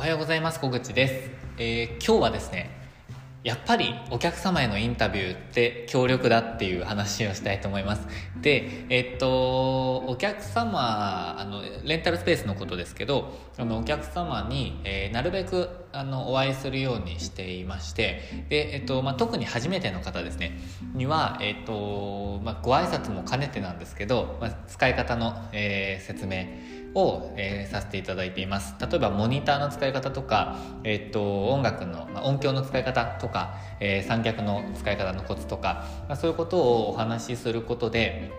おはようございます。小口です、えー、今日はですねやっぱりお客様へのインタビューって強力だっていう話をしたいと思います。でえっとお客様あのレンタルスペースのことですけどあのお客様に、えー、なるべくあのお会いするようにしていましてで、えっとまあ、特に初めての方ですね。には、えっとまあ、ご挨拶も兼ねてなんですけど、まあ、使い方の、えー、説明を、えー、させていただいています。例えばモニターの使い方とか、え、っと音楽の、まあ、音響の使い方とか、えー、三脚の使い方のコツとか、まあ、そういうことをお話しすることで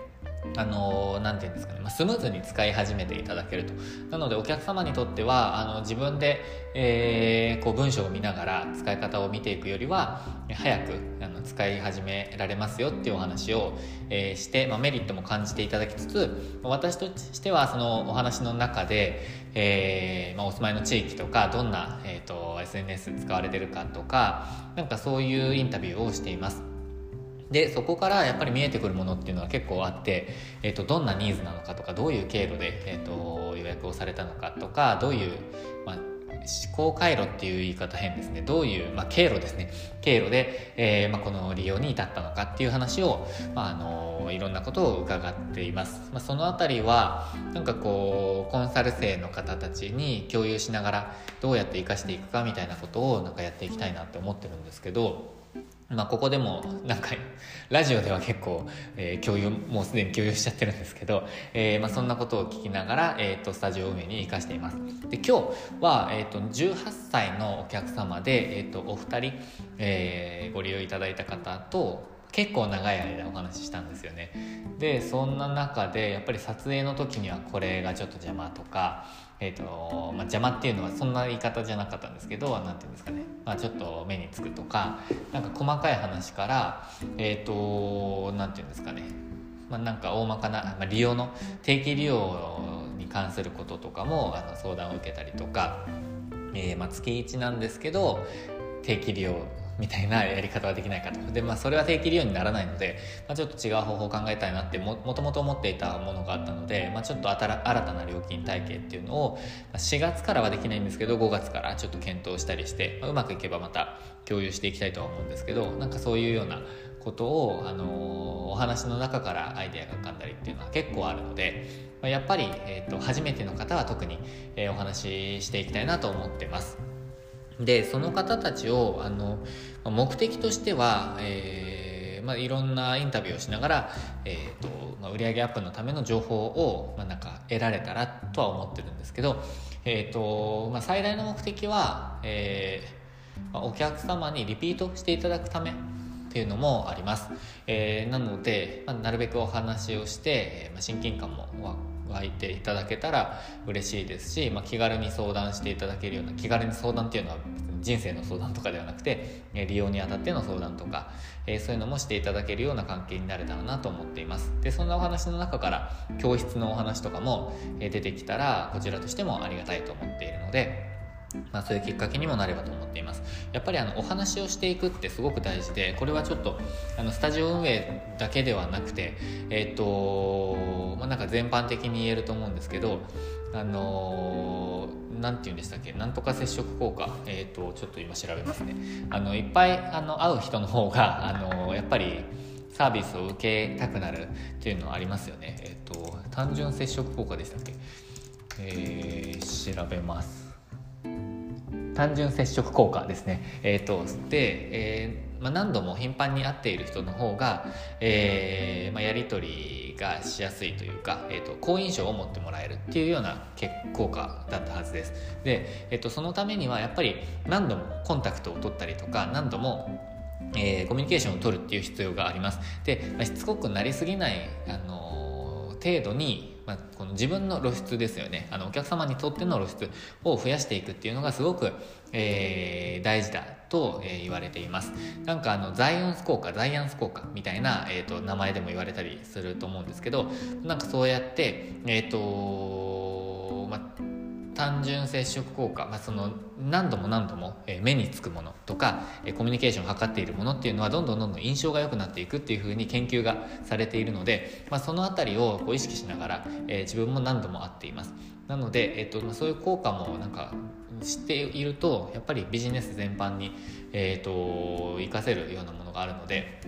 あの何て言うんですかね、まあ、スムーズに使い始めていただけるとなのでお客様にとってはあの自分で、えー、こう文章を見ながら使い方を見ていくよりは早くあの使い始められますよっていうお話を、えー、して、まあ、メリットも感じていただきつつ私としてはそのお話の中で、えーまあ、お住まいの地域とかどんな、えーと SNS 使われてるかとかなんかそういうインタビューをしています。でそこからやっぱり見えてくるものっていうのは結構あって、えーと、どんなニーズなのかとかどういう経路で、えーと、予約をされたのかとかどういう、まあ、思考回路っていう言い方変ですね。どういう、まあ、経路ですね。経路で、えーまあ、この利用に至ったのかっていう話を、まあ、あのいろんなことを伺っています、まあ、その辺りはなんかこうコンサル生の方たちに共有しながらどうやって生かしていくかみたいなことをなんかやっていきたいなって思ってるんですけどまあ、ここでもなんかラジオでは結構、えー、共有もうすでに共有しちゃってるんですけど、えーまあ、そんなことを聞きながら、えーと、スタジオ運営に生かしています。で今日は、えーと、18歳のお客様で、えーと、お二人、えー、ご利用いただいた方と結構長い間お話ししたんですよね。でそんな中でやっぱり撮影の時にはこれがちょっと邪魔とかえーとまあ、邪魔っていうのはそんな言い方じゃなかったんですけど何て言うんですかね、まあ、ちょっと目につくとかなんか細かい話からえっ、ー、と何て言うんですかね、まあ、なんか大まかな、まあ、利用の定期利用に関することとかもあの相談を受けたりとか、えーまあ、月1なんですけど定期利用みたいなやり方はできないかとで、まあ、それは定期利用にならないので、まあ、ちょっと違う方法を考えたいなってもともと思っていたものがあったので、まあ、ちょっと新たな料金体系っていうのを4月からはできないんですけど5月からちょっと検討したりして、まあ、うまくいけばまた共有していきたいとは思うんですけどなんかそういうようなことを、あのー、お話の中からアイデアが浮かんだりっていうのは結構あるので、まあ、やっぱり、えーと、初めての方は特に、えー、お話ししていきたいなと思ってます。でその方たちをあの目的としては、えーまあ、いろんなインタビューをしながら、えーとまあ、売上アップのための情報を、まあ、なんか得られたらとは思ってるんですけど、えーとまあ、最大の目的は、えーまあ、お客様にリピートしていただくためっていうのもあります、えー、なので、まあ、なるべくお話をして、まあ、親近感も湧いていただけたら嬉しいですし、まあ、気軽に相談していただけるような気軽に相談っていうのは人生の相談とかではなくて利用にあたっての相談とか、えー、そういうのもしていただけるような関係になれたらなと思っています。でそんなお話の中から教室のお話とかも出てきたらこちらとしてもありがたいと思っているのでまあ、そういうきっかけにもなればと思っています。やっぱりあのお話をしていくってすごく大事でこれはちょっとあのスタジオ運営だけではなくてえっ、ー、と、まあ、なんか全般的に言えると思うんですけどあの何て言うんでしたっけなんとか接触効果えっ、ー、とちょっと今調べますね。あのいっぱいあの会う人の方があのやっぱりサービスを受けたくなるっていうのはありますよね。えっ、と単純接触効果でしたっけ？え、調べます。単純接触効果ですね。えーと、で、えーまあ、何度も頻繁に会っている人の方が、えーまあ、やり取りがしやすいというか、えーと、好印象を持ってもらえるっていうような効果だったはずです。で、えーと、そのためにはやっぱり何度もコンタクトを取ったりとか何度もえー、コミュニケーションを取るっていう必要があります。で、まあ、しつこくなりすぎない、あのー、程度にまあ、この自分の露出ですよね。あのお客様にとっての露出を増やしていくっていうのがすごく、えー、大事だと、えー、言われています。なんかあのザイオンス効果ザイアンス効果みたいな、えーと、名前でも言われたりすると思うんですけどなんかそうやってえっ、ー、とまあ単純接触効果、まあ、その何度も何度も目につくものとかコミュニケーションを図っているものっていうのはどんどんどんどん印象が良くなっていくっていうふうに研究がされているので、まあ、その辺りをこう意識しながら、えー、自分も何度も会っています。なので、えーとま、そういう効果もなんか知っているとやっぱりビジネス全般に、えーと、活かせるようなものがあるので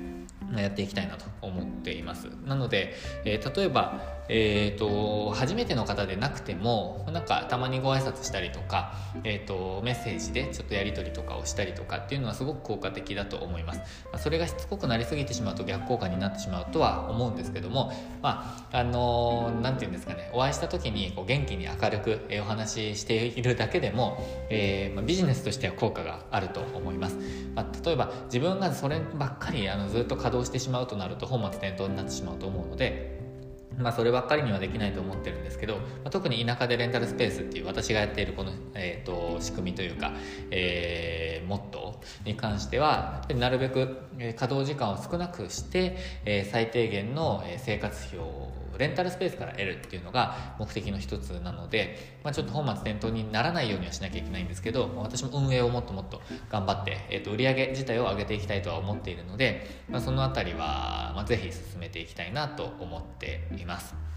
やっていきたいなと思っています。なので、えー、例えばえーと、初めての方でなくてもなんかたまにご挨拶したりとか、えーと、メッセージでちょっとやり取りとかをしたりとかっていうのはすごく効果的だと思います、まあ、それがしつこくなりすぎてしまうと逆効果になってしまうとは思うんですけどもまああの何、ー、て言うんですかねお会いした時にこう元気に明るくお話ししているだけでも、えーまあ、ビジネスとしては効果があると思います、まあ、例えば自分がそればっかりあのずっと稼動してしまうとなると本末転倒になってしまうと思うのでまあ、そればっかりにはできないと思ってるんですけど、まあ、特に田舎でレンタルスペースっていう私がやっているこの、えーと、仕組みというか、えー、モットーに関してはなるべく稼働時間を少なくして、えー、最低限の生活費をレンタルスペースから得るっていうのが目的の一つなので、まあ、ちょっと本末転倒にならないようにはしなきゃいけないんですけど私も運営をもっともっと頑張って、えー、と売上自体を上げていきたいとは思っているので、まあ、その辺りは、まあ、ぜひ進めていきたいなと思っています。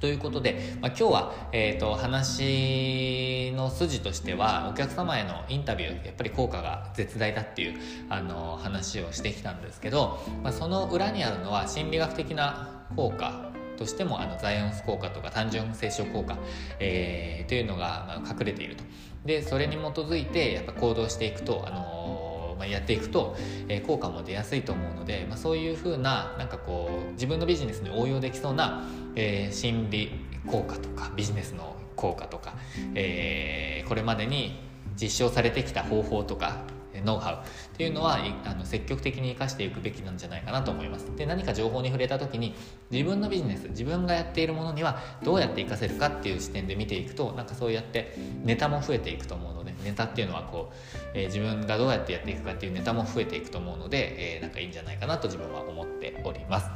ということで、まあ、今日は、えーと、話の筋としてはお客様へのインタビューやっぱり効果が絶大だっていうあの話をしてきたんですけど、まあ、その裏にあるのは心理学的な効果としてもあのザイオンス効果とか単純接触効果、えー、というのがま隠れていると。でそれに基づいてやっぱ行動していくと、あのー、まあ、やっていくと、え、効果も出やすいと思うので、まあ、そういうふうななんかこう自分のビジネスに応用できそうな、え、心理効果とかビジネスの効果とか、え、これまでに実証されてきた方法とかノウハウっていうのはあの積極的に生かしていくべきなんじゃないかなと思います。で何か情報に触れた時に自分のビジネス自分がやっているものにはどうやって活かせるかっていう視点で見ていくとなんかそうやってネタも増えていくと思うのでネタっていうのはこう、えー、自分がどうやってやっていくかっていうネタも増えていくと思うので、えー、なんかいいんじゃないかなと自分は思っております。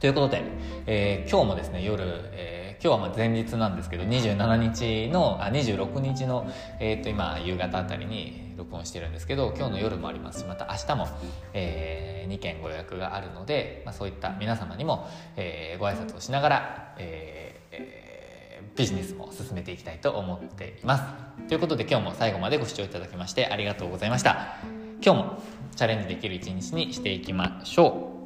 ということで、えー、今日もですね夜、えー、今日はまあ前日なんですけど27日のあ26日の、えー、と今夕方あたりに録音してるんですけど今日の夜もあります。しまた明日も、えー、2件ご予約があるので、まあ、そういった皆様にも、えー、ご挨拶をしながら、えー、ビジネスも進めていきたいと思っています。ということで今日も最後までご視聴いただきましてありがとうございました。今日もチャレンジできる一日にしていきましょう。